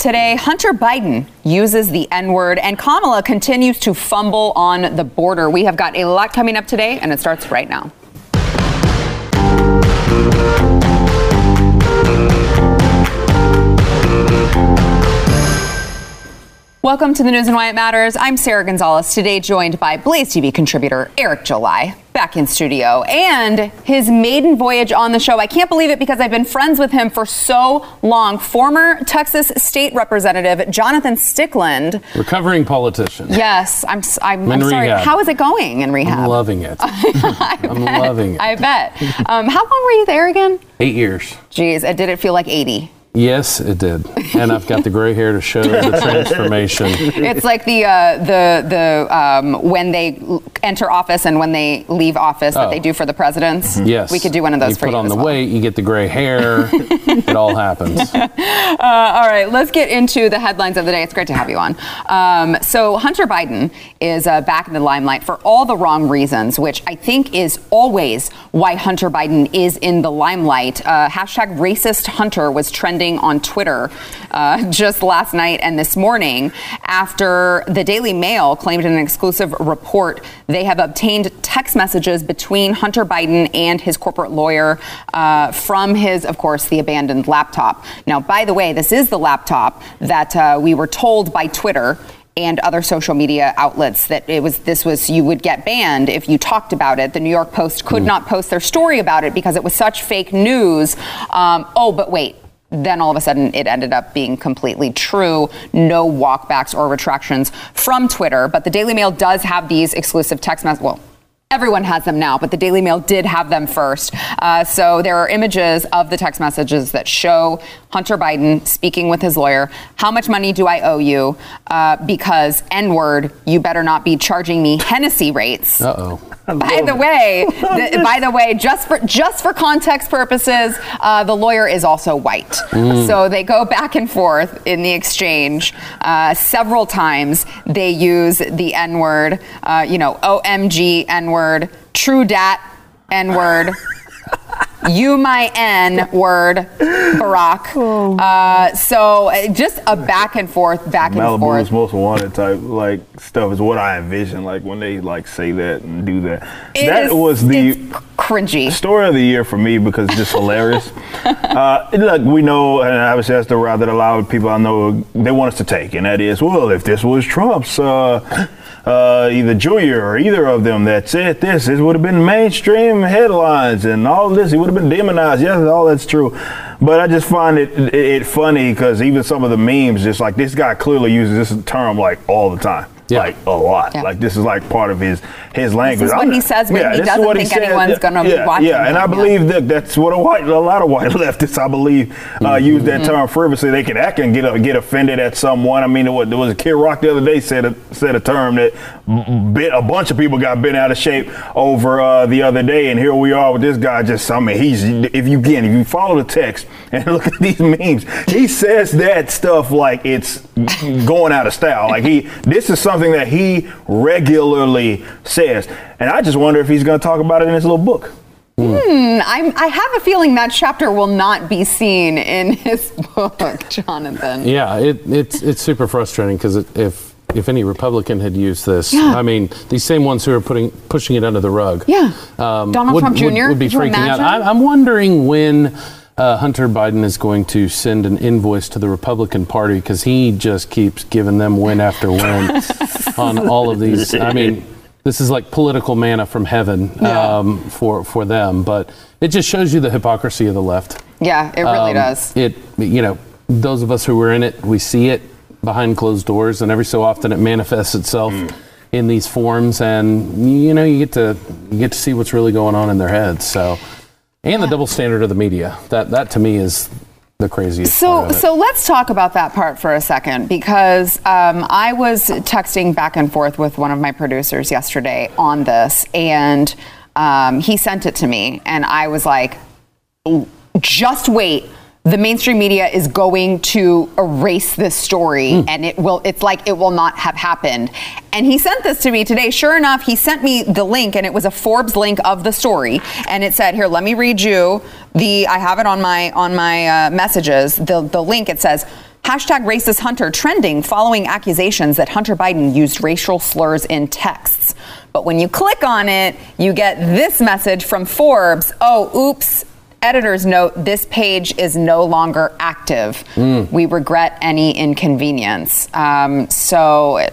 Today, Hunter Biden uses the N word, and Kamala continues to fumble on the border. We have got a lot coming up today, and it starts right now. Welcome to the news and why it matters. I'm Sara Gonzales. Today, joined by Blaze TV contributor Eric July, back in studio, and his maiden voyage on the show. I can't believe it because I've been friends with him for so long. Former Texas State Representative Jonathan Stickland, recovering politician. Yes, I'm. I'm, I'm sorry. Rehab. How is it going in rehab? I'm loving it. I'm bet. loving it. I bet. Um, how long were you there again? Eight years. Geez, it did it feel like 80? Yes, it did, and I've got the gray hair to show the transformation. It's like the uh, the the um, when they enter office and when they leave office that Oh. they do for the presidents. Yes, we could do one of those you for put you on as the well. weight, you get the gray hair. it all happens. Uh, all right, let's get into the headlines of the day. It's great to have you on. Um, so, Hunter Biden is uh, back in the limelight for all the wrong reasons, which I think is always why Hunter Biden is in the limelight. Uh, hashtag racist Hunter was trending on Twitter uh, just last night and this morning after the Daily Mail claimed in an exclusive report they have obtained text messages between Hunter Biden and his corporate lawyer uh, from his, of course, the abandoned laptop. Now, by the way, this is the laptop that uh, we were told by Twitter and other social media outlets that it was this was you would get banned if you talked about it. The New York Post could not post their story about it because it was such fake news. Um, oh, but wait. Then all of a sudden it ended up being completely true. No walkbacks or retractions from Twitter. But the Daily Mail does have these exclusive text messages. Well, Everyone has them now, but the Daily Mail did have them first. Uh, so there are images of the text messages that show Hunter Biden speaking with his lawyer. How much money do I owe you? Uh, because N word, you better not be charging me Hennessy rates. Uh oh. By the way, the, by the way, just for just for context purposes, uh, the lawyer is also white, so they go back and forth in the exchange uh, several times. They use the N word, uh, you know, OMG N word, True Dat N word. You my N word, Barack. Uh, so uh, just a back and forth, back and forth. Malibu's most wanted type like stuff is what I envision. Like when they like say that and do that. It that is- was the it's cringy. story of the year for me because it's just hilarious. uh, look, we know, and obviously that's the route that a lot of people I know they want us to take, and that is, well, if this was Trump's, uh, uh, either Junior or either of them that said this, this would have been mainstream headlines and all this. He would have been demonized. Yes, all that's true. But I just find it it, it funny because even some of the memes, just like this guy clearly uses this term like all the time. Yeah. Like a lot. Yeah. Like this is like part of his his language. This is what I'm he says when he doesn't think says. anyone's gonna be yeah, watching Yeah, and I him, yeah. believe that that's what a white, a lot of white leftists, I believe, uh, use that term frivolously. They can act and get uh, get offended at someone. I mean, what there was a Kid Rock the other day said a, said a term that bit, a bunch of people got bent out of shape over uh, the other day, and here we are with this guy. Just I mean, he's if you again if you follow the text and look at these memes, he says that stuff like it's going out of style. Like he, this is something that he regularly says, and I just wonder if he's going to talk about it in his little book. Hmm, I'm, I have a feeling that chapter will not be seen in his book, Jonathan. Yeah, it, it's it's super frustrating because if if any Republican had used this, Yeah. I mean, these same ones who are putting pushing it under the rug, Yeah. Donald would, Trump Jr., would, be could you freaking out. I, I'm wondering when. Uh, Hunter Biden is going to send an invoice to the Republican Party because he just keeps giving them win after win on all of these. I mean, this is like political manna from heaven Yeah. um, for for them, but it just shows you the hypocrisy of the left. Yeah, it really Um, does. It, you know, those of us who were in it, we see it behind closed doors, and every so often it manifests itself in these forms, and you know, you get to you get to see what's really going on in their heads. So, and the double standard of the media. That that to me is the craziest. So, so let's talk about that part for a second because um, I was texting back and forth with one of my producers yesterday on this, and um, he sent it to me, and I was like, "Just wait." The mainstream media is going to erase this story and it will it's like it will not have happened. And he sent this to me today. Sure enough, he sent me the link and it was a Forbes link of the story and it said, "Here, let me read you the I have it on my on my uh, messages. The the link it says Hashtag racist Hunter trending following accusations that Hunter Biden used racial slurs in texts. But when you click on it, you get this message from Forbes. Oh, oops. Editor's note, this page is no longer active. We regret any inconvenience. Um, so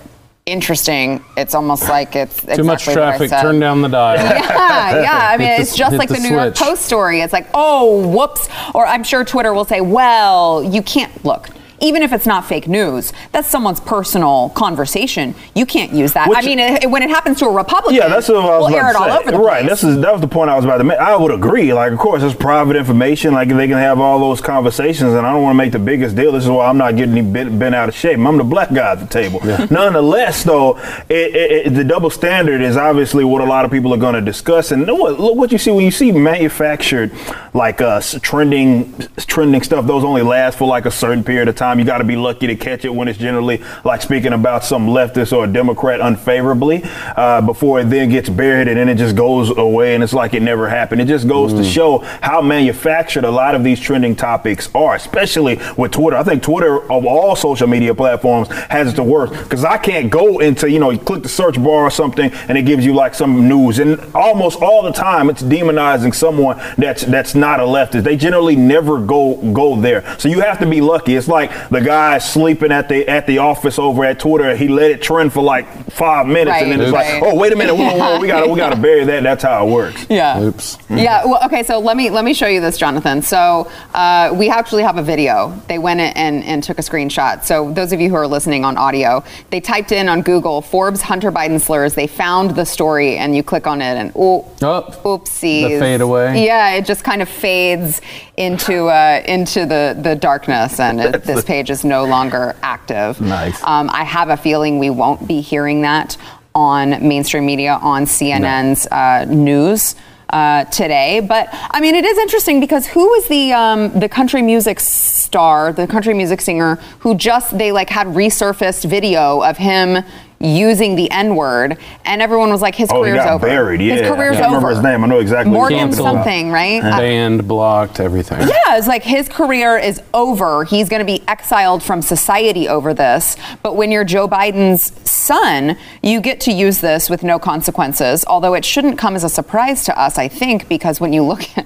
interesting. It's almost like it's Too much exactly what I traffic. Turn down the dial. Yeah, yeah. I mean, the- it's just like the, the New York. Post story. It's like, oh, whoops. Or I'm sure Twitter will say, well, you can't look. Even if it's not fake news, that's someone's personal conversation. You can't use that. Which- I mean, it, when it happens to a Republican, Yeah, that's what I was we'll about air it to all say. over the right. place. This is that was the point I was about to make. I would agree. Like, of course, it's private information. Like, they can have all those conversations, and I don't want to make the biggest deal. This is why I'm not getting bent, bent out of shape. I'm the black guy at the table. Nonetheless, though, it, it, it, the double standard is obviously what a lot of people are going to discuss. And what, look what you see when you see manufactured like uh, trending trending stuff. Those only last for like a certain period of time. You got to be lucky to catch it when it's generally like speaking about some leftist or a Democrat unfavorably uh, before it then gets buried and then it just goes away and it's like it never happened. It just goes to show how manufactured a lot of these trending topics are, especially with Twitter. I think Twitter of all social media platforms has it the worst because I can't go into you know you click the search bar or something and it gives you like some news and almost all the time it's demonizing someone that's that's not a leftist. They generally never go go there. So you have to be lucky. It's like the guy sleeping at the at the office over at Twitter. He let it trend for like five minutes and then it's Right, like, oh wait a minute, whoa, whoa, we gotta we gotta bury that. That's how it works. Yeah. Oops. Yeah. Well, okay. So let me let me show you this, Jonathan. So uh, we actually have a video. They went in and, and took a screenshot. So those of you who are listening on audio, they typed in on Google Forbes Hunter Biden slurs. They found the story, and you click on it, and oh, Oh, oopsies. the fade away. Yeah, it just kind of fades into uh, into the the darkness, and it, this page is no longer active. Nice. Um, I have a feeling we won't be hearing that on mainstream media on CNN's uh, news. Uh, today, but I mean, it is interesting because who is the um, the country music star, the country music singer who just they like had resurfaced video of him using the N word, and everyone was like, his Oh, he career's got over. buried. Yeah, his career's I can't over. remember his name. I know exactly. Morgan you're talking about. something, right? Uh, Banned, blocked, everything. yeah, it's like his career is over. He's going to be exiled from society over this. But when you're Joe Biden's son, you get to use this with no consequences. Although it shouldn't come as a surprise to us, I think, because when you look at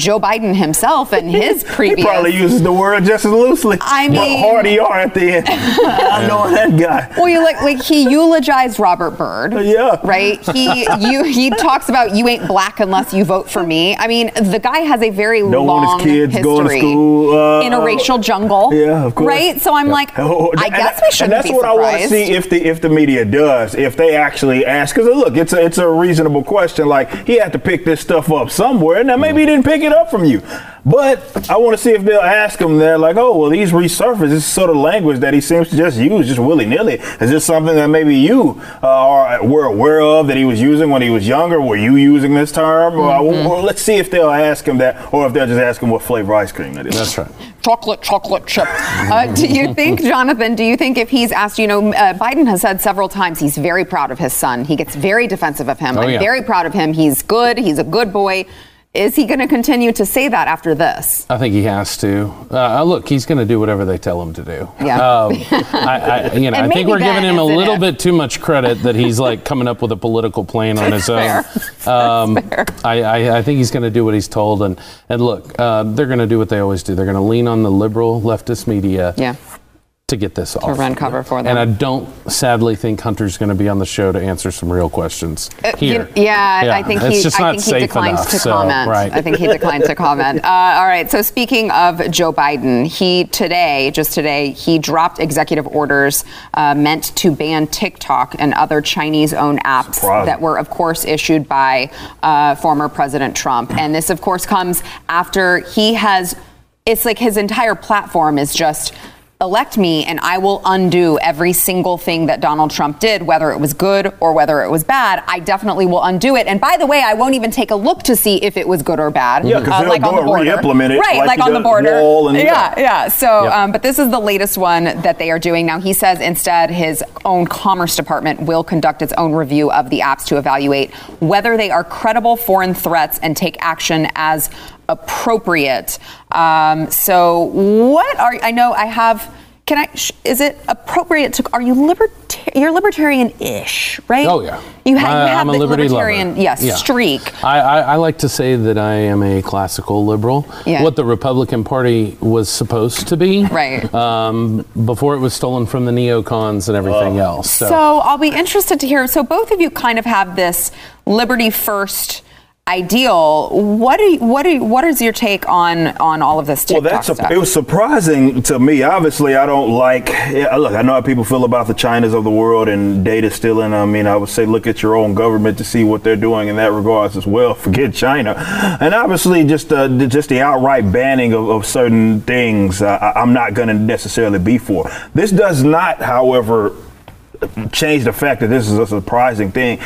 Joe Biden himself and his previous. He probably uses the word just as loosely. I But mean- hard ER at the end. I know that guy. well, you like like he eulogized Robert Byrd. Yeah. Right. He you he talks about you ain't black unless you vote for me. I mean, the guy has a very Don't want long his kids history going to school, uh, in a racial jungle. Yeah, of course. Right. So I'm like, Oh, I guess that- we shouldn't And that's be what I want to see if the if the media does, if they actually ask. Because look, it's a it's a reasonable question. Like he had to pick this stuff up somewhere. Now maybe he didn't pick it up from you, but I want to see if they'll ask him. They're like, oh well, these resurface. This sort of language that he seems to just use just willy nilly. Is this something that maybe you uh, are were aware of that he was using when he was younger? Were you using this term? Mm-hmm. or let's see if they'll ask him that, or if they'll just ask him what flavor ice cream that is. That's right. chocolate, chocolate chip. Uh, do you think, Jonathan, do you think if he's asked, you know, uh, Biden has said several times he's very proud of his son. He gets very defensive of him. Oh, I'm yeah. very proud of him. He's good. He's a good boy. Is he going to continue to say that after this? I think he has to. Uh, look, he's going to do whatever they tell him to do. Yeah. Um, I, I, you know, I think we're giving him a little if. bit too much credit that he's like coming up with a political plan on his own. Um, I, I, I think he's going to do what he's told, and and look, uh, they're going to do what they always do. They're going to lean on the liberal leftist media Yeah. To get this off. run cover for them. And I don't sadly think Hunter's going to be on the show to answer some real questions Uh, you- here. yeah, I think it's he. just I not think he safe declined enough, to so, comment. Right. I think he declined to comment. Uh, all right. So speaking of Joe Biden, he today, just today, he dropped executive orders uh, meant to ban TikTok and other Chinese-owned apps Surprising. that were, of course, issued by uh, former President Trump. And this, of course, comes after he has. It's like his entire platform is just elect me and I will undo every single thing that Donald Trump did, whether it was good or whether it was bad. I definitely will undo it. And by the way, I won't even take a look to see if it was good or bad. Yeah, 'cause uh, like on the border. re-implement it Right, like like, on the border. And- yeah, yeah. So, Yep. um, but this is the latest one that they are doing now. He says instead his own Commerce Department will conduct its own review of the apps to evaluate whether they are credible foreign threats and take action as appropriate. Um, so, what are I know I have can I? Is it appropriate to? Are you libertarian? You're libertarian-ish, right? Oh yeah. You, ha- I- you have I'm a the liberty libertarian, lover. yes, Yeah. streak. I, I, I like to say that I am a classical liberal. Yeah. What the Republican Party was supposed to be. Right. Um, before it was stolen from the neocons and everything else. So, So I'll be interested to hear. So both of you kind of have this liberty first ideal. What do you, what do you, what is your take on on all of this Well, that's a, stuff? it was surprising to me. Obviously, I don't like. Yeah, look, I know how people feel about the Chinas of the world and data stealing. I mean, I would say look at your own government to see what they're doing in that regards as well. Forget China, and obviously just uh, the- just the outright banning of, of certain things. Uh, I'm not going to necessarily be for. This does not, however, change the fact that this is a surprising thing.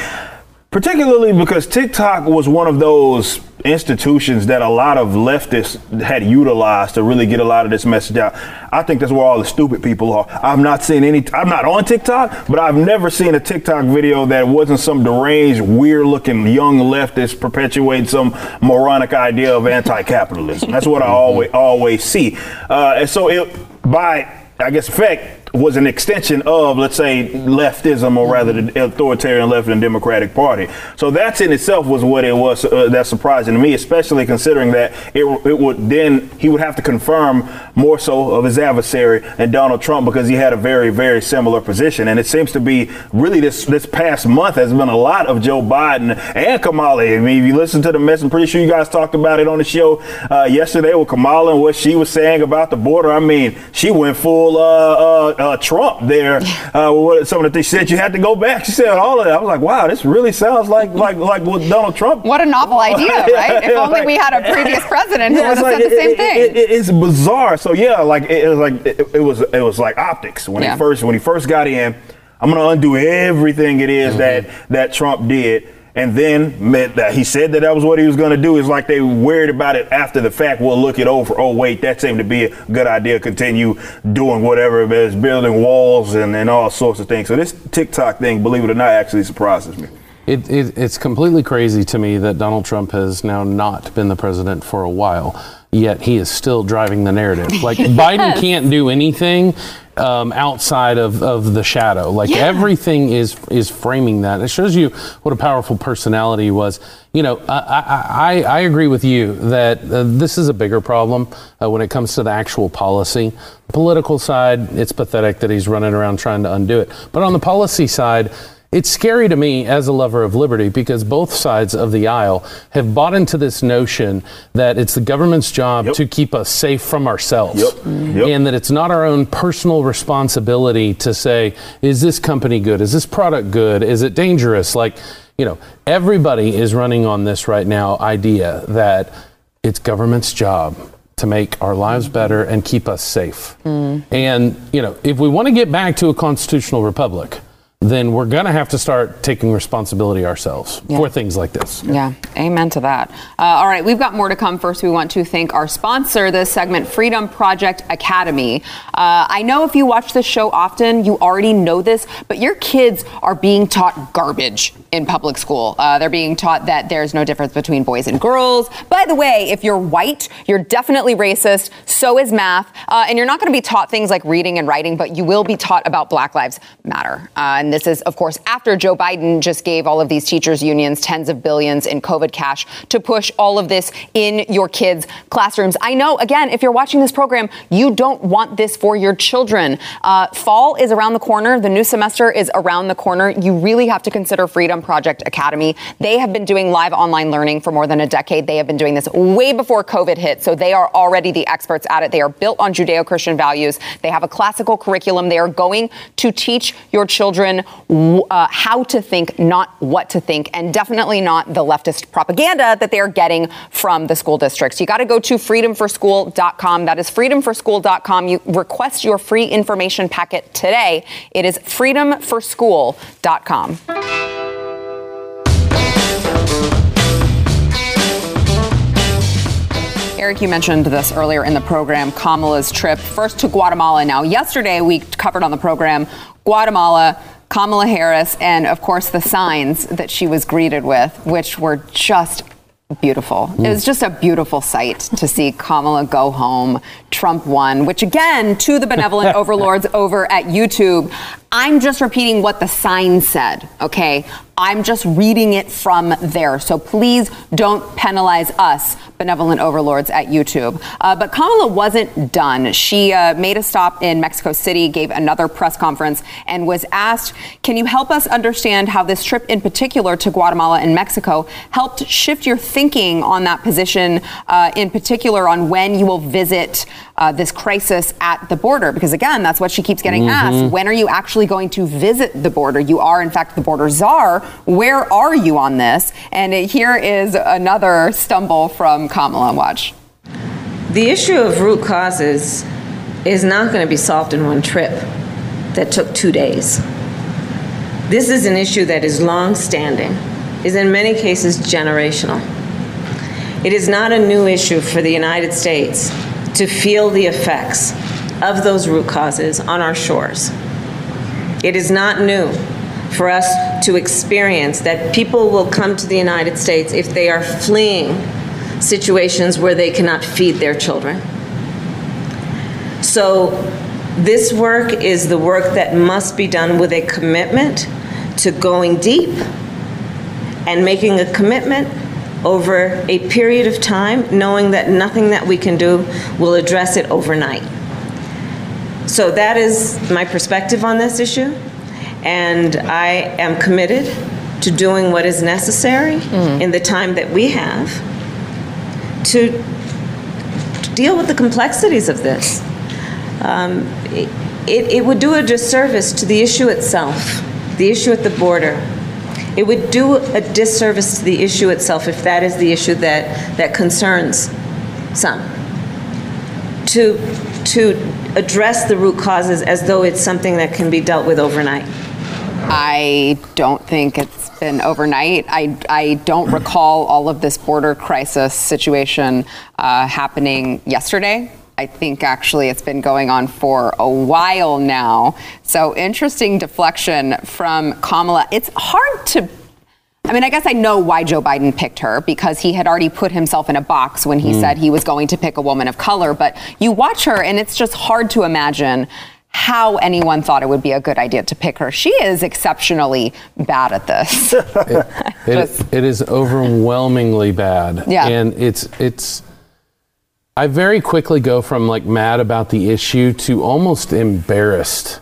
Particularly because TikTok was one of those institutions that a lot of leftists had utilized to really get a lot of this message out. I think that's where all the stupid people are. I've not seen any, I'm not on TikTok, but I've never seen a TikTok video that wasn't some deranged, weird looking young leftist perpetuating some moronic idea of anti capitalism. That's what I always, always see. Uh, and so it, by, I guess, effect, was an extension of, let's say, leftism, or rather the authoritarian left and Democratic Party. So that's in itself was what it was. Uh, that's surprising to me, especially considering that it, it would then he would have to confirm more so of his adversary and Donald Trump because he had a very, very similar position. And it seems to be really this this past month has been a lot of Joe Biden and Kamala. I mean, if you listen to the mess, I'm pretty sure you guys talked about it on the show uh, yesterday with Kamala and what she was saying about the border. I mean, she went full. Uh uh, uh, Trump there. Uh, what, some of the things she said you had to go back. She said all of that. I was like, wow, this really sounds like like like what Donald Trump. what a novel idea, right? If only we had a previous president who Yeah, would have like- said the same it- thing. it- it- it's bizarre. So yeah, like it, was like it, was it was like optics when Yeah. he first when he first got in. I'm gonna undo everything it is that that Trump did. And then meant that he said that that was what he was going to do. It's like they worried about it after the fact. We'll look it over. Oh wait, that seemed to be a good idea. Continue doing whatever it is, building walls and, and all sorts of things. So this TikTok thing, believe it or not, actually surprises me. It, it, it's completely crazy to me that Donald Trump has now not been the president for a while, yet he is still driving the narrative. Like Biden can't do anything um, outside of, of the shadow. Like Yeah. everything is is framing that. It shows you what a powerful personality was. You know, I, I, I, I agree with you that uh, this is a bigger problem uh, when it comes to the actual policy. Political side, it's pathetic that he's running around trying to undo it. But on the policy side, it's scary to me as a lover of liberty because both sides of the aisle have bought into this notion that it's the government's job Yep. to keep us safe from ourselves. Yep. Mhm. Yep. And that it's not our own personal responsibility to say, is this company good? Is this product good? Is it dangerous? Like, you know, everybody is running on this right now idea that it's government's job to make our lives better and keep us safe. And, you know, if we want to get back to a constitutional republic, then we're going to have to start taking responsibility ourselves for things like this. Yeah, amen to that. Uh, all right, we've got more to come. First, we want to thank our sponsor, this segment, Freedom Project Academy. Uh, I know if you watch this show often, you already know this, but your kids are being taught garbage in public school. Uh, they're being taught that there's no difference between boys and girls. By the way, if you're white, you're definitely racist. So is math. Uh, and you're not going to be taught things like reading and writing, but you will be taught about Black Lives Matter. Uh, and this is, of course, after Joe Biden just gave all of these teachers' unions tens of billions in COVID cash to push all of this in your kids' classrooms. I know, again, if you're watching this program, you don't want this for your children. Uh, fall is around the corner. The new semester is around the corner. You really have to consider Freedom Project Academy. They have been doing live online learning for more than a decade. They have been doing this way before COVID hit, so they are already the experts at it. They are built on Judeo Christian values. They have a classical curriculum. They are going to teach your children uh, how to think, not what to think, and definitely not the leftist propaganda that they are getting from the school districts. You got to go to freedomforschool.com. That is freedomforschool.com. You request your free information packet today. It is freedomforschool.com. Eric, you mentioned this earlier in the program, Kamala's trip first to Guatemala. Now, yesterday we covered on the program Guatemala, Kamala Harris, and of course the signs that she was greeted with, which were just beautiful. It was hmm. just a beautiful sight to see Kamala go home. Trump won, which again, to the benevolent overlords over at YouTube, I'm just repeating what the sign said, okay? I'm just reading it from there. So please don't penalize us, benevolent overlords at YouTube. Uh, but Kamala wasn't done. She uh, made a stop in Mexico City, gave another press conference, and was asked, Can you help us understand how this trip in particular to Guatemala and Mexico helped shift your thinking on that position, uh, in particular on when you will visit uh, this crisis at the border? Because again, that's what she keeps getting asked. When are you actually going to visit the border? You are, in fact, the border czar. Where are you on this? And uh, here is another stumble from Kamala. Watch. The issue of root causes is not going to be solved in one trip that took two days. This is an issue that is long standing, is in many cases generational. It is not a new issue for the United States to feel the effects of those root causes on our shores. It is not new for us to experience that people will come to the United States if they are fleeing situations where they cannot feed their children. So, this work is the work that must be done with a commitment to going deep and making a commitment over a period of time, knowing that nothing that we can do will address it overnight. So that is my perspective on this issue, and I am committed to doing what is necessary in the time that we have to, to deal with the complexities of this. Um, it, it would do a disservice to the issue itself, the issue at the border. It would do a disservice to the issue itself if that is the issue that, that concerns some. To, to address the root causes as though it's something that can be dealt with overnight. I don't think it's been overnight. I, I don't recall all of this border crisis situation uh, happening yesterday. I think actually it's been going on for a while now. So interesting deflection from Kamala. It's hard to. I mean, I guess I know why Joe Biden picked her because he had already put himself in a box when he hmm. said he was going to pick a woman of color. But you watch her, and it's just hard to imagine how anyone thought it would be a good idea to pick her. She is exceptionally bad at this. It, Just- it is overwhelmingly bad. Yeah. And it's it's I very quickly go from like mad about the issue to almost embarrassed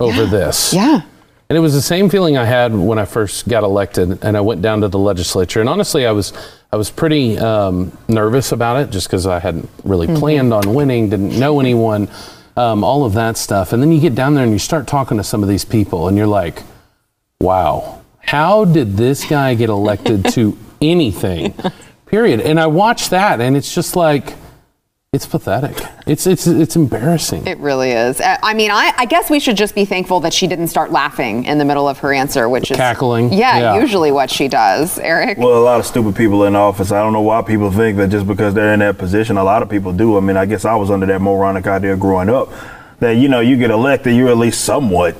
over this. yeah. And it was the same feeling I had when I first got elected and I went down to the legislature. And honestly, I was I was pretty um, nervous about it just because I hadn't really planned on winning, didn't know anyone, um, all of that stuff. And then you get down there and you start talking to some of these people, and you're like, wow, how did this guy get elected to anything? Period. And I watch that, and it's just like, it's pathetic. It's it's it's embarrassing. It really is. Uh, I mean, I, I guess we should just be thankful that she didn't start laughing in the middle of her answer, which is Cackling. Yeah, Yeah. usually what she does. Eric. Well, a lot of stupid people in office. I don't know why people think that just because they're in that position, a lot of people do. I mean, I guess I was under that moronic idea growing up that, you know, you get elected, you're at least somewhat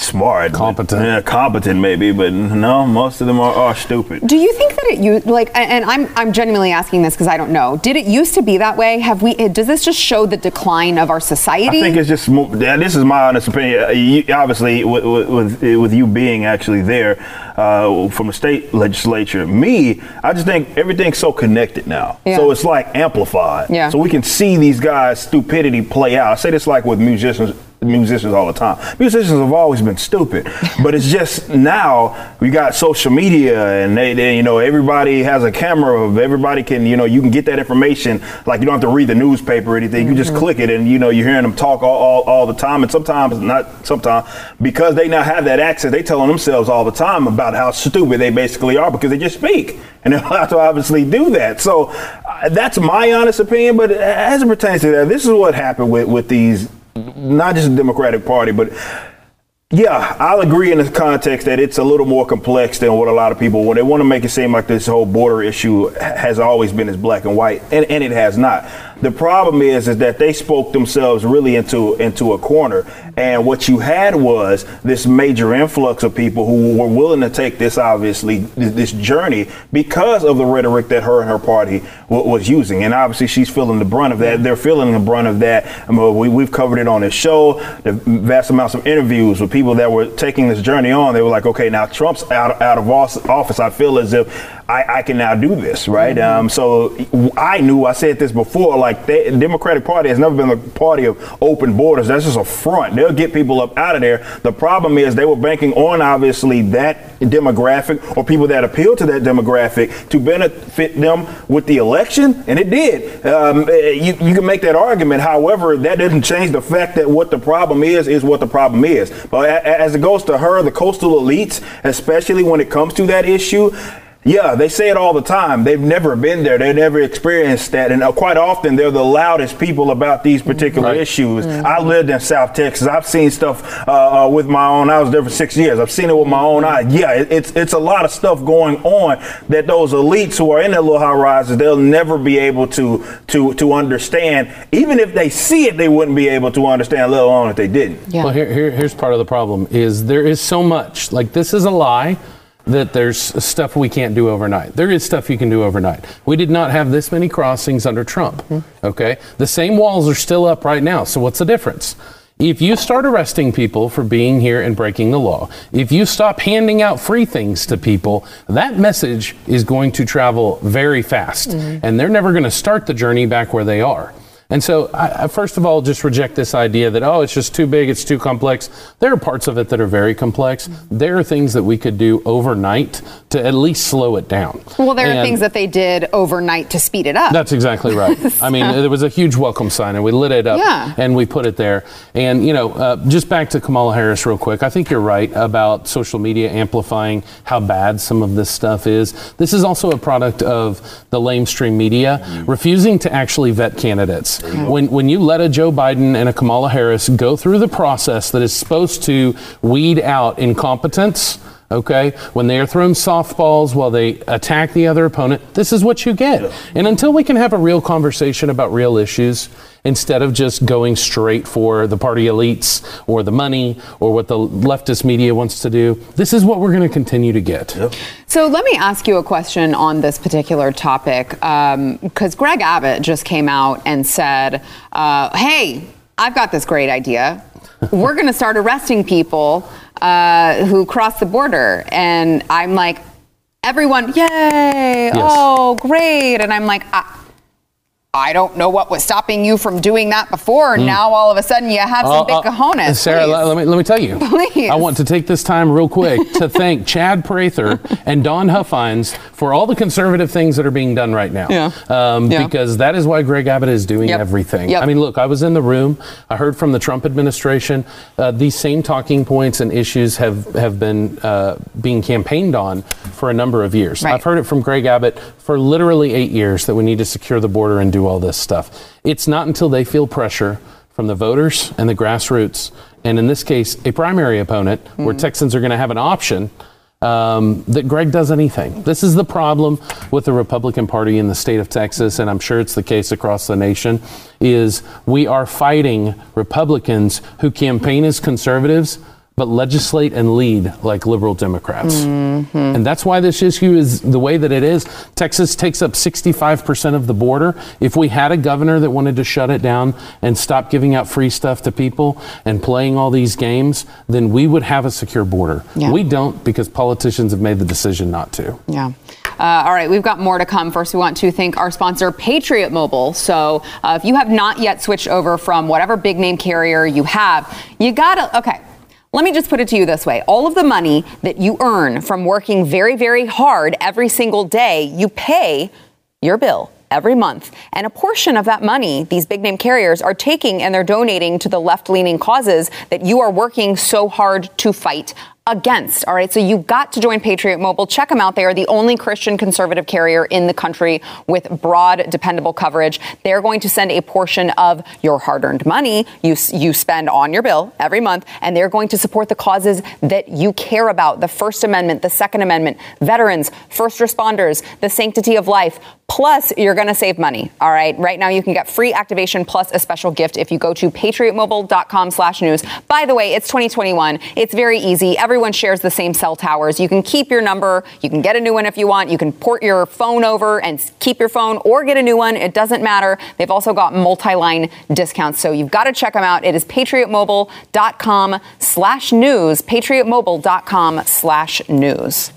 smart. but- Competent. yeah, competent maybe, but no, most of them are, are stupid. Do you think that it you like? and- And I'm I'm genuinely asking this because I don't know. Did it used to be that way? Have we? Does this just show the decline of our society? I think it's just mo- this is my honest opinion. Uh, You, obviously, with, with with with you being actually there uh, from the state legislature, me, I just think everything's so connected now. Yeah. So it's like amplified. Yeah. So we can see these guys' stupidity play out. I say this like with musicians. Musicians all the time. Musicians have always been stupid, but it's just now we got social media and they, they, you know, everybody has a camera. Of everybody can, you know, you can get that information. Like you don't have to read the newspaper or anything. You just click it, and you know, you're hearing them talk all, all, all the time. And sometimes, not sometimes, because they now have that access, they telling themselves all the time about how stupid they basically are because they just speak, and they have to obviously do that. So uh, that's my honest opinion. But as it pertains to that, this is what happened with with these, not just the Democratic Party, but yeah, I'll agree in the context that it's a little more complex than what a lot of people when they want to make it seem like this whole border issue has always been as black and white, and, and it has not. The problem is, is that they spoke themselves really into into a corner. And what you had was this major influx of people who were willing to take this, obviously, this journey because of the rhetoric that her and her party w- was using. And obviously, she's feeling the brunt of that. They're feeling the brunt of that. I mean, we, we've covered it on this show. The vast amounts of interviews with people that were taking this journey on. They were like, okay, now Trump's out, out of office. I feel as if I, I can now do this, right? Mm-hmm. Um, so I knew, I said this before, like the Democratic Party has never been a party of open borders. That's just a front. They'll get people up out of there. The problem is they were banking on obviously that demographic or people that appeal to that demographic to benefit them with the election, and it did. Um, you, you can make that argument. However, that doesn't change the fact that what the problem is is what the problem is. But as it goes to her, the coastal elites, especially when it comes to that issue, yeah, they say it all the time. They've never been there. They've never experienced that. And uh, quite often, they're the loudest people about these particular right. issues. Mm-hmm. I lived in South Texas. I've seen stuff uh, uh, with my own. I was there for six years. I've seen it with my own eyes. Yeah, it, it's it's a lot of stuff going on that those elites who are in the little high rises, they'll never be able to to to understand. Even if they see it, they wouldn't be able to understand, let alone if they didn't. Yeah. Well, here, here here's part of the problem: is there is so much like this is a lie that there's stuff we can't do overnight. There is stuff you can do overnight. We did not have this many crossings under Trump. Mm-hmm. Okay? The same walls are still up right now. So what's the difference? If you start arresting people for being here and breaking the law, if you stop handing out free things to people, that message is going to travel very fast. Mm-hmm. And they're never going to start the journey back where they are. And so, I, I, first of all, just reject this idea that, oh, it's just too big, it's too complex. There are parts of it that are very complex. Mm-hmm. There are things that we could do overnight to at least slow it down. Well, there and are things that they did overnight to speed it up. That's exactly right. so. I mean, there was a huge welcome sign, and we lit it up yeah. and we put it there. And, you know, uh, just back to Kamala Harris, real quick. I think you're right about social media amplifying how bad some of this stuff is. This is also a product of the lamestream media mm-hmm. refusing to actually vet candidates. When, when you let a Joe Biden and a Kamala Harris go through the process that is supposed to weed out incompetence, okay? When they are thrown softballs while they attack the other opponent, this is what you get. And until we can have a real conversation about real issues, instead of just going straight for the party elites or the money or what the leftist media wants to do. This is what we're going to continue to get. Yep. So let me ask you a question on this particular topic because um, Greg Abbott just came out and said, uh, hey, I've got this great idea. we're going to start arresting people uh, who cross the border. And I'm like, everyone, yay, yes. oh, great. And I'm like, ah, I don't know what was stopping you from doing that before. Mm. Now all of a sudden you have some uh, big uh, cojones. Sara, let, me, let me tell you. Please. I want to take this time real quick to thank Chad Prather and Don Huffines for all the conservative things that are being done right now. Yeah. Um, yeah. Because that is why Greg Abbott is doing yep. everything. Yep. I mean, look, I was in the room. I heard from the Trump administration. Uh, these same talking points and issues have, have been uh, being campaigned on for a number of years. Right. I've heard it from Greg Abbott for literally eight years that we need to secure the border and do all this stuff. It's not until they feel pressure from the voters and the grassroots, and in this case, a primary opponent, mm-hmm. where Texans are going to have an option. Um, that Greg does anything. This is the problem with the Republican Party in the state of Texas, and I'm sure it's the case across the nation. Is we are fighting Republicans who campaign as conservatives but legislate and lead like liberal Democrats. Mm-hmm. And that's why this issue is the way that it is. Texas takes up 65% of the border. If we had a governor that wanted to shut it down and stop giving out free stuff to people and playing all these games, then we would have a secure border. Yeah. We don't because politicians have made the decision not to. Yeah. Uh, all right, we've got more to come. First, we want to thank our sponsor, Patriot Mobile. So, uh, if you have not yet switched over from whatever big name carrier you have, you gotta, okay, let me just put it to you this way. All of the money that you earn from working very, very hard every single day, you pay your bill every month. And a portion of that money, these big name carriers are taking and they're donating to the left leaning causes that you are working so hard to fight against. All right. So you've got to join Patriot Mobile. Check them out. They are the only Christian conservative carrier in the country with broad, dependable coverage. They're going to send a portion of your hard earned money you, you spend on your bill every month, and they're going to support the causes that you care about the First Amendment, the Second Amendment, veterans, first responders, the sanctity of life. Plus, you're going to save money. All right. Right now, you can get free activation plus a special gift if you go to patriotmobile.com slash news. By the way, it's 2021. It's very easy. Everyone shares the same cell towers. You can keep your number. You can get a new one if you want. You can port your phone over and keep your phone or get a new one. It doesn't matter. They've also got multi-line discounts. So you've got to check them out. It is patriotmobile.com slash news. Patriotmobile.com slash news.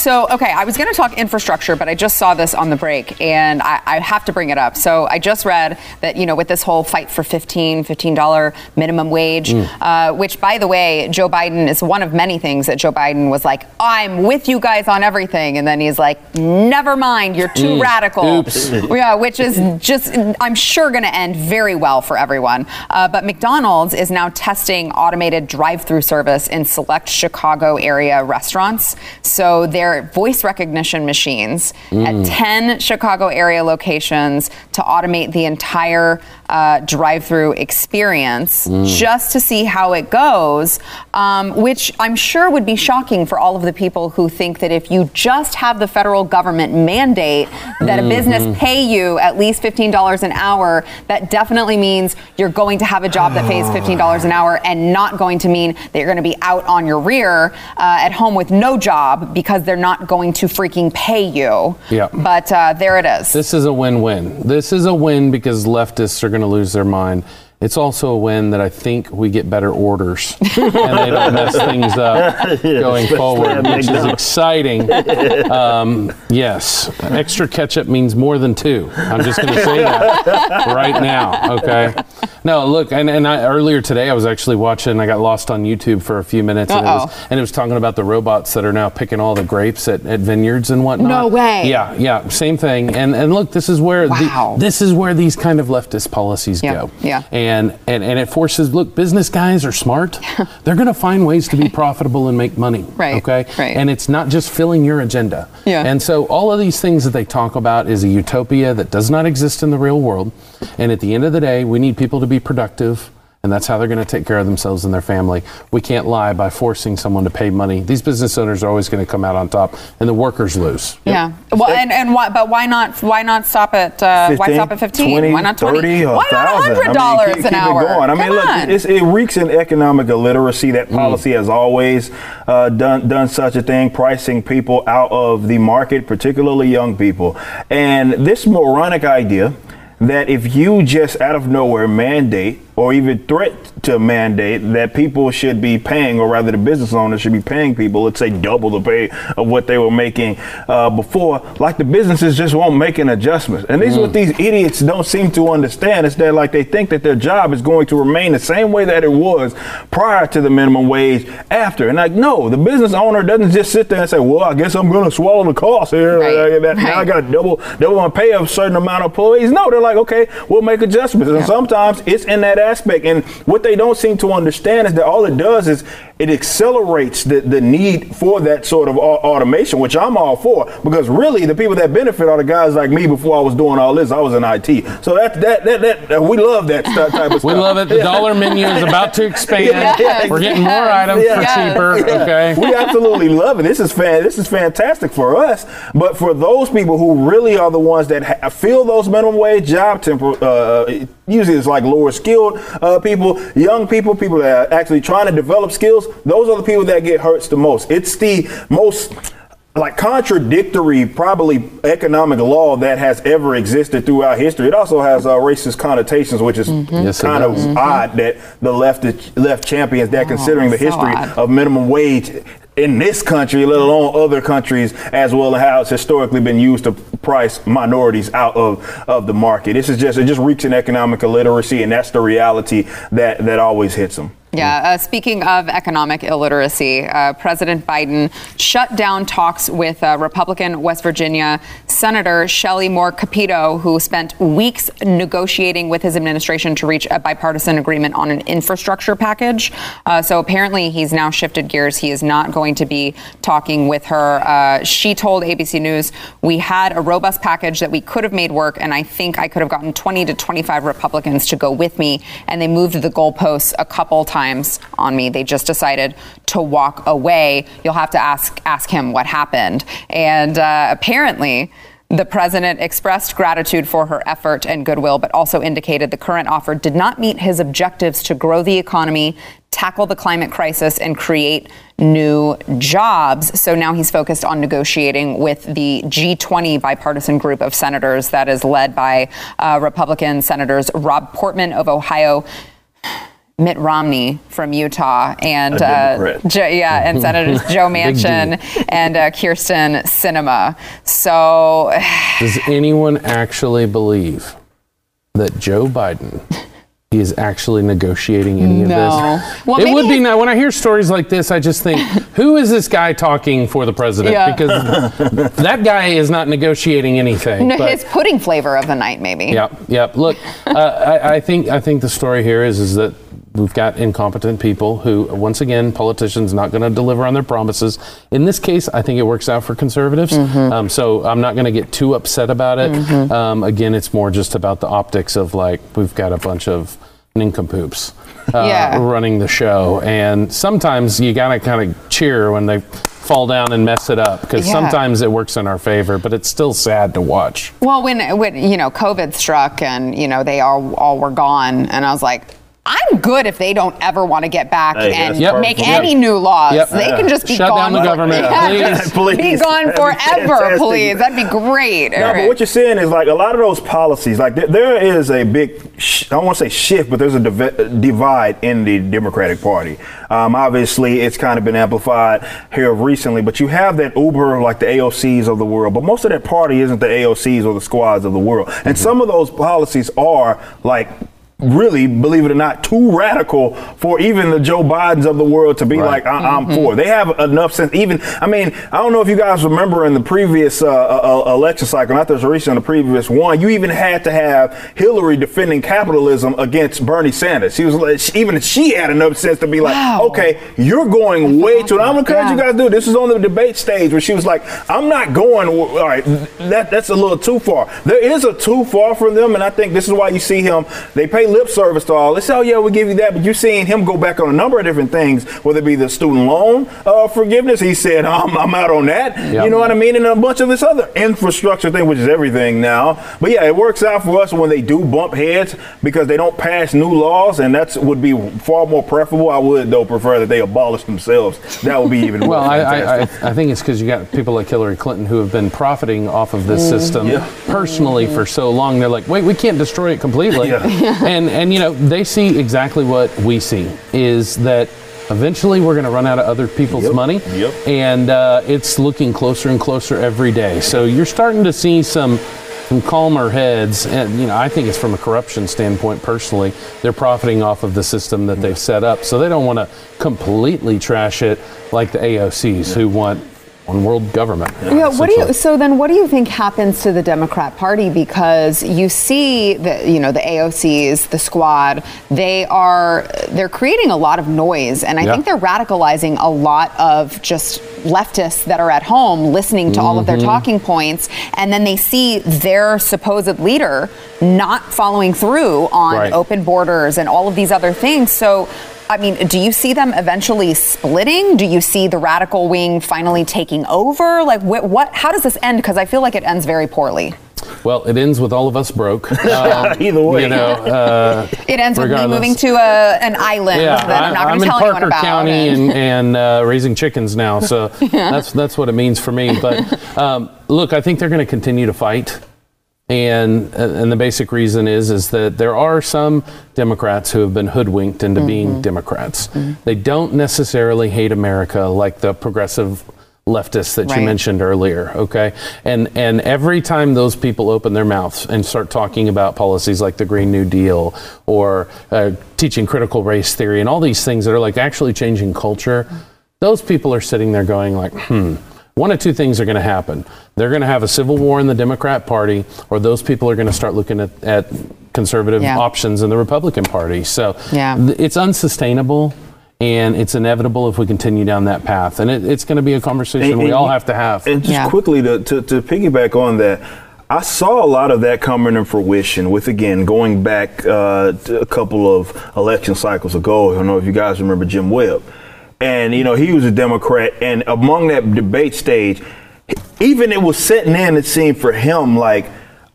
So, okay, I was going to talk infrastructure, but I just saw this on the break and I, I, have to bring it up. So, I just read that, you know, with this whole fight for 15 $15 minimum wage, mm. uh, which, by the way, Joe Biden is one of many things that Joe Biden was like, I'm with you guys on everything. And then he's like, never mind, you're too mm. radical. Oops. Yeah, which is just, I'm sure, going to end very well for everyone. Uh, but McDonald's is now testing automated drive through service in select Chicago area restaurants. So, they're their voice recognition machines mm. at 10 Chicago area locations to automate the entire uh, drive through experience mm. just to see how it goes, um, which I'm sure would be shocking for all of the people who think that if you just have the federal government mandate that mm-hmm. a business mm-hmm. pay you at least $15 an hour, that definitely means you're going to have a job that pays $15 an hour and not going to mean that you're going to be out on your rear uh, at home with no job because they're not going to freaking pay you. Yeah. But uh, there it is. This is a win win. This is a win because leftists are going to lose their mind. It's also a win that I think we get better orders and they don't mess things up going forward, which is exciting. Um, yes, extra ketchup means more than two. I'm just going to say that right now. Okay. No, look, and, and I, earlier today I was actually watching. I got lost on YouTube for a few minutes, and it, was, and it, was, talking about the robots that are now picking all the grapes at, at vineyards and whatnot. No way. Yeah, yeah, same thing. And and look, this is where wow. the, this is where these kind of leftist policies yeah, go. Yeah. And, and and it forces. Look, business guys are smart. They're going to find ways to be profitable and make money. Right. Okay. Right. And it's not just filling your agenda. Yeah. And so all of these things that they talk about is a utopia that does not exist in the real world. And at the end of the day, we need people to be productive and that's how they're going to take care of themselves and their family. We can't lie by forcing someone to pay money. These business owners are always going to come out on top, and the workers lose. Yeah. Well, and, and why, but why not? Why not stop at? Uh, 15, why stop at fifteen? 20, why not twenty? 30, why not hundred dollars I mean, an hour? It going. I mean, Come look, on. it reeks in economic illiteracy. That mm. policy mm. has always uh, done done such a thing, pricing people out of the market, particularly young people. And this moronic idea that if you just out of nowhere mandate or even threat to mandate that people should be paying, or rather the business owners should be paying people, let's say double the pay of what they were making uh, before, like the businesses just won't make an adjustment. And these mm. what these idiots don't seem to understand is that like they think that their job is going to remain the same way that it was prior to the minimum wage after. And like, no, the business owner doesn't just sit there and say, well, I guess I'm going to swallow the cost here. Right. That, right. Now I got to double, double my pay of a certain amount of employees. No, they're like, okay, we'll make adjustments. And sometimes it's in that aspect. And what they don't seem to understand is that all it does is it accelerates the, the need for that sort of automation, which I'm all for, because really the people that benefit are the guys like me before I was doing all this. I was in IT. So that, that, that, that we love that type of stuff. We love it. The dollar menu is about to expand. Yeah, We're getting more items yeah. for cheaper. Yeah. Okay. We absolutely love it. This is fan, this is fantastic for us. But for those people who really are the ones that ha- feel those minimum wage job temper, uh, usually it's like lower skilled uh, people, young people, people that are actually trying to develop skills, those are the people that get hurt the most. It's the most like contradictory probably economic law that has ever existed throughout history. It also has uh, racist connotations, which is mm-hmm. yes, kind of mm-hmm. odd that the left left champions that oh, considering the so history odd. of minimum wage in this country, let alone other countries, as well as how it's historically been used to price minorities out of, of the market. This is just it just reeks in economic illiteracy, and that's the reality that that always hits them. Yeah, uh, speaking of economic illiteracy, uh, President Biden shut down talks with uh, Republican West Virginia Senator Shelley Moore Capito, who spent weeks negotiating with his administration to reach a bipartisan agreement on an infrastructure package. Uh, so apparently, he's now shifted gears. He is not going to be talking with her. Uh, she told ABC News, We had a robust package that we could have made work, and I think I could have gotten 20 to 25 Republicans to go with me, and they moved the goalposts a couple times times on me. They just decided to walk away. You'll have to ask ask him what happened. And uh, apparently. The president expressed gratitude for her effort and goodwill, but also indicated the current offer did not meet his objectives to grow the economy, tackle the climate crisis, and create new jobs. So now he's focused on negotiating with the G20 bipartisan group of senators that is led by uh, Republican Senators Rob Portman of Ohio. Mitt Romney from Utah and uh, jo- yeah, and Senators Joe Manchin and uh, Kyrsten Sinema. So, does anyone actually believe that Joe Biden? is actually negotiating any no. of this. Well, it would be now when I hear stories like this, I just think, who is this guy talking for the president? Yeah. Because that guy is not negotiating anything. No, his pudding flavor of the night, maybe. Yep, yep. Look, uh, I, I think I think the story here is is that we've got incompetent people who, once again, politicians not going to deliver on their promises. In this case, I think it works out for conservatives. Mm-hmm. Um, so I'm not going to get too upset about it. Mm-hmm. Um, again, it's more just about the optics of like we've got a bunch of nincompoops uh, yeah. running the show, and sometimes you got to kind of cheer when they fall down and mess it up because yeah. sometimes it works in our favor, but it's still sad to watch. Well, when when you know COVID struck and you know they all all were gone, and I was like I'm good if they don't ever want to get back hey, and yep. make any new laws. Yep. They can just be Shut gone. down the government, yeah, please. Be gone forever, please. That'd be great. No, right. but what you're saying is like a lot of those policies, like th- there is a big, sh- I don't want to say shift, but there's a div- divide in the Democratic Party. Um, obviously, it's kind of been amplified here recently, but you have that Uber, like the AOCs of the world, but most of that party isn't the AOCs or the squads of the world. And mm-hmm. some of those policies are like really, believe it or not, too radical for even the Joe Bidens of the world to be right. like, I- am mm-hmm. for. They have enough sense. Even, I mean, I don't know if you guys remember in the previous uh, uh, uh election cycle, not this recent, the previous one, you even had to have Hillary defending capitalism against Bernie Sanders. She was like, even she had enough sense to be like, wow. okay, you're going way too. I'm gonna encourage yeah. you guys to do. This was on the debate stage where she was like, I'm not going. All right, that that's a little too far. There is a too far for them, and I think this is why you see him. They pay lip service to all. They say, oh, yeah, we'll give you that. But you're seeing him go back on a number of different things, whether it be the student loan uh, forgiveness. He said, I'm, I'm out on that. Yep. You know what I mean? And a bunch of this other infrastructure thing, which is everything now. But yeah, it works out for us when they do bump heads because they don't pass new laws. And that would be far more preferable. I would, though, prefer that they abolish themselves. That would be even well, I, I, I, I, think it's because you got people like Hillary Clinton who have been profiting off of this mm, system yeah. personally for so long. They're like, wait, we can't destroy it completely. Yeah. and and you know they see exactly what we see is that eventually we're going to run out of other people's yep. money yep. and uh, it's looking closer and closer every day so you're starting to see some some calmer heads and you know i think it's from a corruption standpoint personally they're profiting off of the system that they've set up so they don't want to completely trash it like the aocs who want one world government. Yeah, what do you? So then, what do you think happens to the Democrat Party? Because you see the, you know, the AOCs, the Squad, they are they're creating a lot of noise, and I yeah. think they're radicalizing a lot of just leftists that are at home listening to mm-hmm. all of their mm-hmm. talking points, and then they see their supposed leader not following through on right. open borders and all of these other things. So I mean, do you see them eventually splitting? Do you see the radical wing finally taking over? Like, what? what how does this end? Because I feel like it ends very poorly. Well, it ends with all of us broke. Um, Either way, you know, uh, it ends regardless. with me moving to a, an island yeah, that I'm not going to tell anyone about. County and, and uh, raising chickens now, so yeah. that's that's what it means for me. But um, look, I think they're going to continue to fight. And, and the basic reason is is that there are some Democrats who have been hoodwinked into mm-hmm. being Democrats. Mm-hmm. They don't necessarily hate America like the progressive leftists that Right. you mentioned earlier. Okay, and and every time those people open their mouths and start talking about policies like the Green New Deal or uh, teaching critical race theory and all these things that are like actually changing culture, those people are sitting there going like, hmm. One of two things are going to happen. They're going to have a civil war in the Democrat Party, or those people are going to start looking at, at conservative Yeah. options in the Republican Party. So Yeah. th- it's unsustainable and it's inevitable if we continue down that path. And it, it's going to be a conversation And- we and all have to have. And just Yeah. quickly to, to, to piggyback on that, I saw a lot of that coming to fruition with, again, going back uh, to a couple of election cycles ago. I don't know if you guys remember Jim Webb. And, you know, he was a Democrat. And among that debate stage, even it was sitting in, it seemed for him like,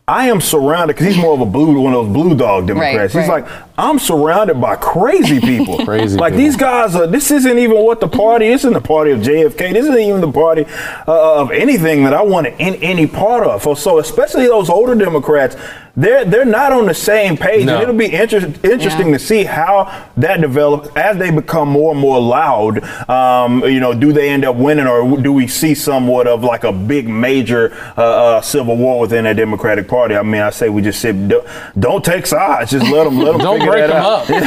I am surrounded because he's more of a blue, one of those blue dog Democrats. he's right. like, I'm surrounded by crazy people. Crazy like people. these guys are. This isn't even what the party. This isn't the party of JFK. This isn't even the party uh, of anything that I want in any part of. So, so especially those older Democrats, they're they're not on the same page, No. and it'll be inter- interesting Yeah. to see how that develops as they become more and more loud. Um, you know, do they end up winning, or do we see somewhat of like a big major uh, uh, civil war within that Democratic Party? I mean, I say we just sit, don't, don't take sides, just let them let them Don't break that them out. up. Let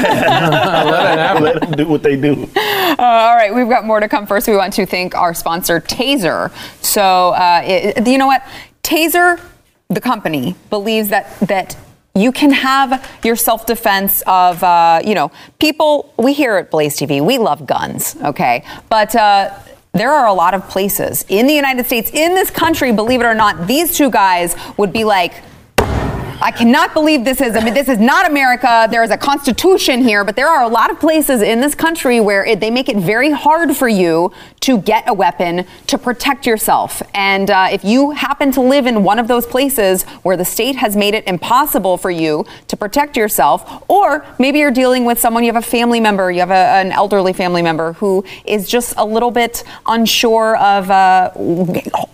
it happen. Let them do what they do. Uh, all right, we've got more to come. First, we want to thank our sponsor, Taser. So, uh, it, you know what? Taser, the company, believes that that you can have your self-defense of, uh, you know, people. We here at Blaze TV, we love guns, okay, but. Uh, there are a lot of places in the United States, in this country, believe it or not, these two guys would be like, I cannot believe this is. I mean, this is not America. There is a constitution here, but there are a lot of places in this country where it, they make it very hard for you to get a weapon to protect yourself. And uh, if you happen to live in one of those places where the state has made it impossible for you to protect yourself, or maybe you're dealing with someone, you have a family member, you have a, an elderly family member who is just a little bit unsure of uh,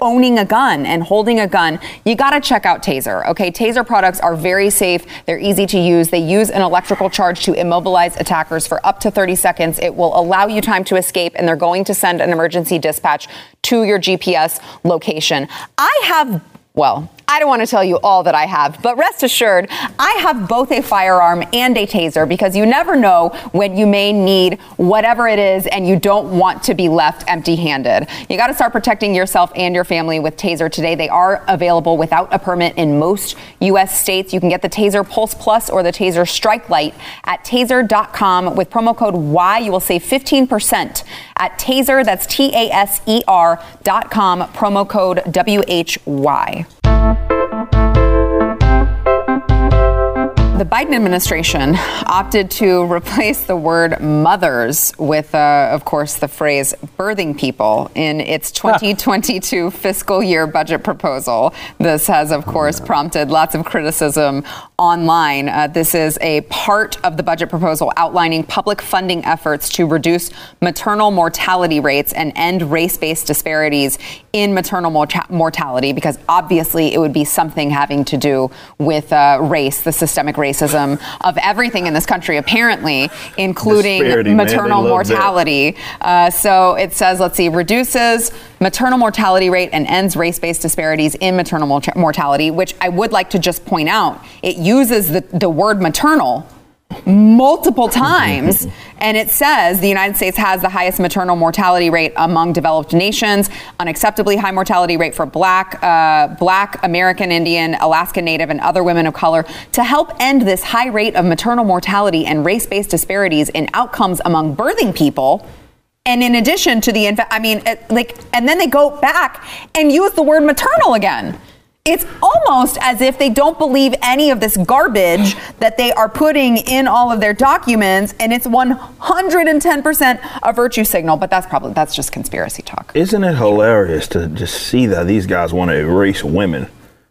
owning a gun and holding a gun, you got to check out Taser. Okay, Taser products are very safe. They're easy to use. They use an electrical charge to immobilize attackers for up to 30 seconds. It will allow you time to escape, and they're going to send an emergency dispatch to your GPS location. I have, well, I don't want to tell you all that I have, but rest assured, I have both a firearm and a taser because you never know when you may need whatever it is and you don't want to be left empty handed. You got to start protecting yourself and your family with Taser today. They are available without a permit in most U.S. states. You can get the Taser Pulse Plus or the Taser Strike Light at taser.com with promo code WHY. You will save 15% at Taser. That's T A S E R dot com, promo code W H Y. The Biden administration opted to replace the word mothers with, uh, of course, the phrase birthing people in its 2022 fiscal year budget proposal. This has, of course, prompted lots of criticism online. Uh, this is a part of the budget proposal outlining public funding efforts to reduce maternal mortality rates and end race based disparities in maternal morta- mortality, because obviously it would be something having to do with uh, race, the systemic racism of everything in this country, apparently, including Disparity, maternal that. mortality. Uh, so it says, let's see, reduces maternal mortality rate and ends race based disparities in maternal mortality, which I would like to just point out. It uses the, the word maternal multiple times and it says the united states has the highest maternal mortality rate among developed nations unacceptably high mortality rate for black uh, black american indian alaska native and other women of color to help end this high rate of maternal mortality and race-based disparities in outcomes among birthing people. And in addition to the i mean like and then they go back and use the word maternal again it's almost as if they don't believe any of this garbage that they are putting in all of their documents, and it's 110% a virtue signal. But that's probably that's just conspiracy talk. Isn't it hilarious to just see that these guys want to erase women?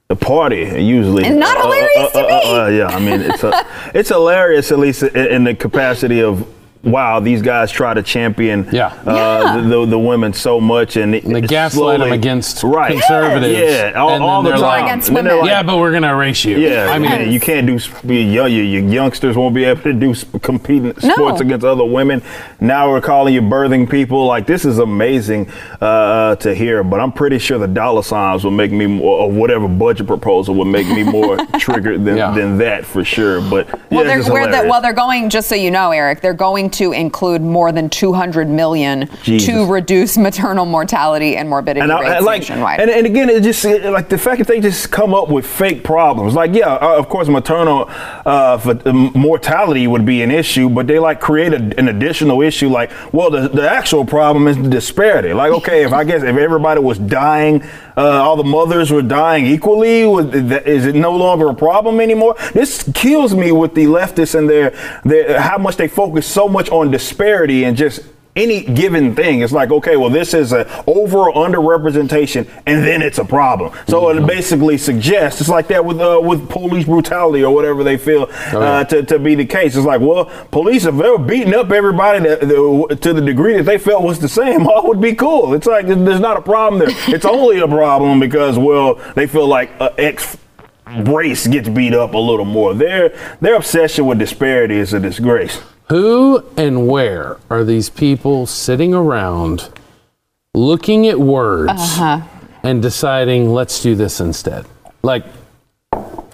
The party usually It's not uh, uh, hilarious uh, to me. yeah, I mean it's a, it's hilarious at least in, in the capacity of wow, these guys try to champion Yeah. uh, Yeah. The, the, the women so much, and They gaslight them against right. conservatives. Yeah, all, and all the time. like, Against And then they're women. like, yeah, but we're gonna erase you. yeah, I mean, man, you can't do sp- be young. Your, your youngsters won't be able to do competing compete in sports against other women. Now we're calling you birthing people. Like this is amazing uh, uh, to hear. But I'm pretty sure the dollar signs will make me more, or whatever budget proposal will make me more triggered than, Yeah. than that for sure. But Well, it's they're, just where the, well, they're going. Just so you know, Eric, they're going to include more than 200 million Jesus. to reduce maternal mortality and morbidity and rates I like, nationwide. and, and again, it just it- like the fact that they just come up with fake problems. Like, yeah, uh, of course, maternal uh, um, mortality would be an issue, but they like create a, an additional issue. Like, well, the, the actual problem is the disparity. Like, okay, if I guess if everybody was dying, uh, all the mothers were dying equally, Is it no longer a problem anymore? This kills me with the leftists and their, their how much they focus so much on disparity and just any given thing. It's like, okay, well, this is a over or under representation, and then it's a problem. So it basically suggests it's like that with uh, with police brutality or whatever they feel uh, to, to be the case. It's like, well, police have ever beating up everybody that, the, to the degree that they felt was the same, all would be cool. It's like there's not a problem there. It's only a problem because well, they feel like uh, X race gets beat up a little more. Their their obsession with disparity is a disgrace. Who and where are these people sitting around looking at words Uh-huh. and deciding, let's do this instead? Like,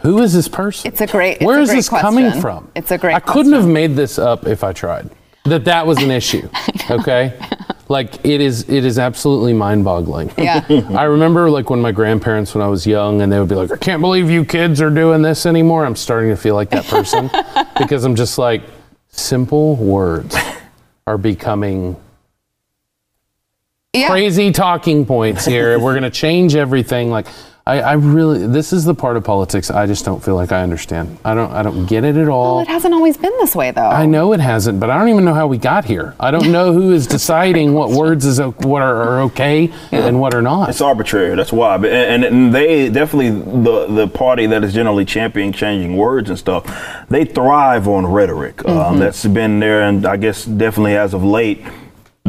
who is this person? It's a great- Where a is great this coming from? It's a great I couldn't have made this up if I tried. That that was an issue. okay, like it is. It is absolutely mind-boggling. Yeah. I remember like when my grandparents, when I was young, and they would be like, "I can't believe you kids are doing this anymore." I'm starting to feel like that person because I'm just like, simple words are becoming yeah. crazy talking points here. We're gonna change everything. Like, I, I really, this is the part of politics I just don't feel like I understand. I don't, I don't get it at all. Well, it hasn't always been this way, though. I know it hasn't, but I don't even know how we got here. I don't know who is deciding what words is what are, are okay and what are not. It's arbitrary. That's why. But and, and they definitely the the party that is generally championing changing words and stuff. They thrive on rhetoric. Um, that's been there, and I guess definitely as of late.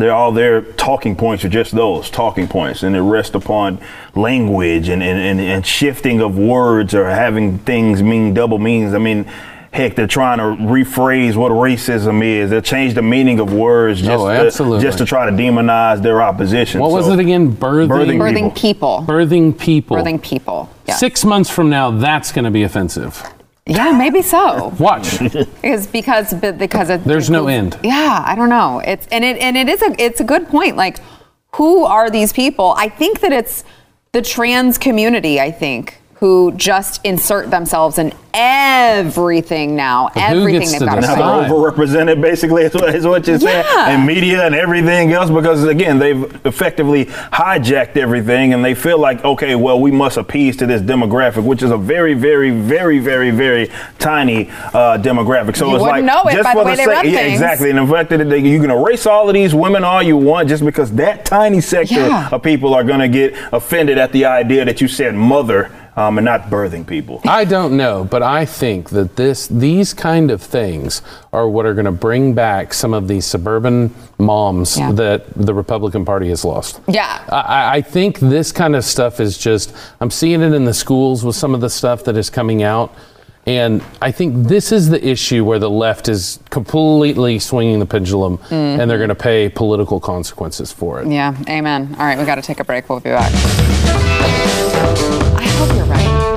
They're all their talking points are just those talking points, and it rests upon language and, and, and, and shifting of words or having things mean double meanings. I mean, heck, they're trying to rephrase what racism is. They change the meaning of words oh, just, Oh, to, just to try to demonize their opposition. what was it again? Birthing, Birthing Birthing people. birthing people. Birthing people. Yeah. Six months from now, that's going to be offensive. Yeah, maybe so. Watch. Because because because it, There's no end. Yeah, I don't know. It's and it and it is a it's a good point. Like, who are these people? I think that it's the trans community. I think who just insert themselves in everything now. who everything gets they've to got to Now decide? say. they're overrepresented, basically, is what, is what you're saying, Yeah. and media and everything else, because again, they've effectively hijacked everything, and they feel like, okay, well, we must appease to this demographic, which is a very, very, very, very, very tiny uh, demographic. So You it's like wouldn't know it just by the for way they sake- yeah, things. exactly. And the fact that they, you can erase all of these women all you want, just because that tiny sector Yeah. of people are going to get offended at the idea that you said mother um, and not birthing people. I don't know, but I think that this these kind of things are what are going to bring back some of these suburban moms Yeah. that the Republican Party has lost. Yeah. I, I think this kind of stuff is just I'm seeing it in the schools with some of the stuff that is coming out. And I think this is the issue where the left is completely swinging the pendulum and they're going to pay political consequences for it. Yeah, amen. All right, we got to take a break. We'll be back. I hope you're right.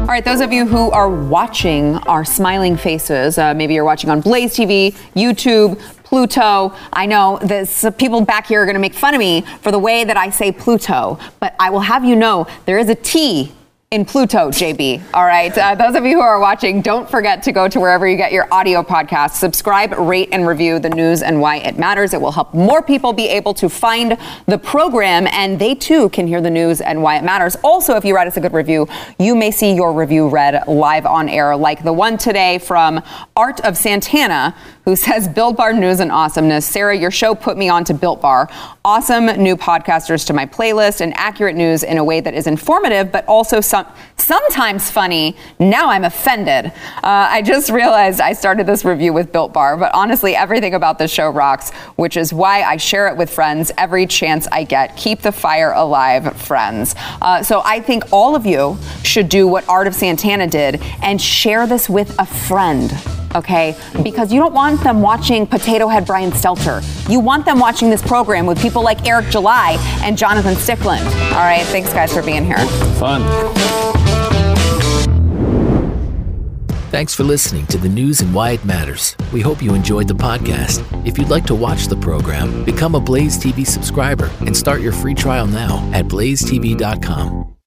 All right, those of you who are watching our smiling faces, uh, maybe you're watching on Blaze TV, YouTube, Pluto. I know this people back here are going to make fun of me for the way that I say Pluto, but I will have you know there is a T in Pluto, JB. All right. Uh, those of you who are watching, don't forget to go to wherever you get your audio podcasts. Subscribe, rate, and review the news and why it matters. It will help more people be able to find the program, and they too can hear the news and why it matters. Also, if you write us a good review, you may see your review read live on air, like the one today from Art of Santana, who says, Built Bar news and awesomeness. Sara, your show put me on to Built Bar. Awesome new podcasters to my playlist and accurate news in a way that is informative, but also some some, sometimes funny. Now I'm offended. Uh, I just realized I started this review with Built Bar, but honestly, everything about the show rocks, which is why I share it with friends every chance I get. Keep the fire alive, friends. Uh, so I think all of you should do what Art of Santana did and share this with a friend okay? Because you don't want them watching Potato Head Brian Stelter. You want them watching this program with people like Eric July and Jonathan Stickland. All right, thanks guys for being here. Fun. Thanks for listening to the news and why it matters. We hope you enjoyed the podcast. If you'd like to watch the program, become a Blaze TV subscriber and start your free trial now at blazetv.com.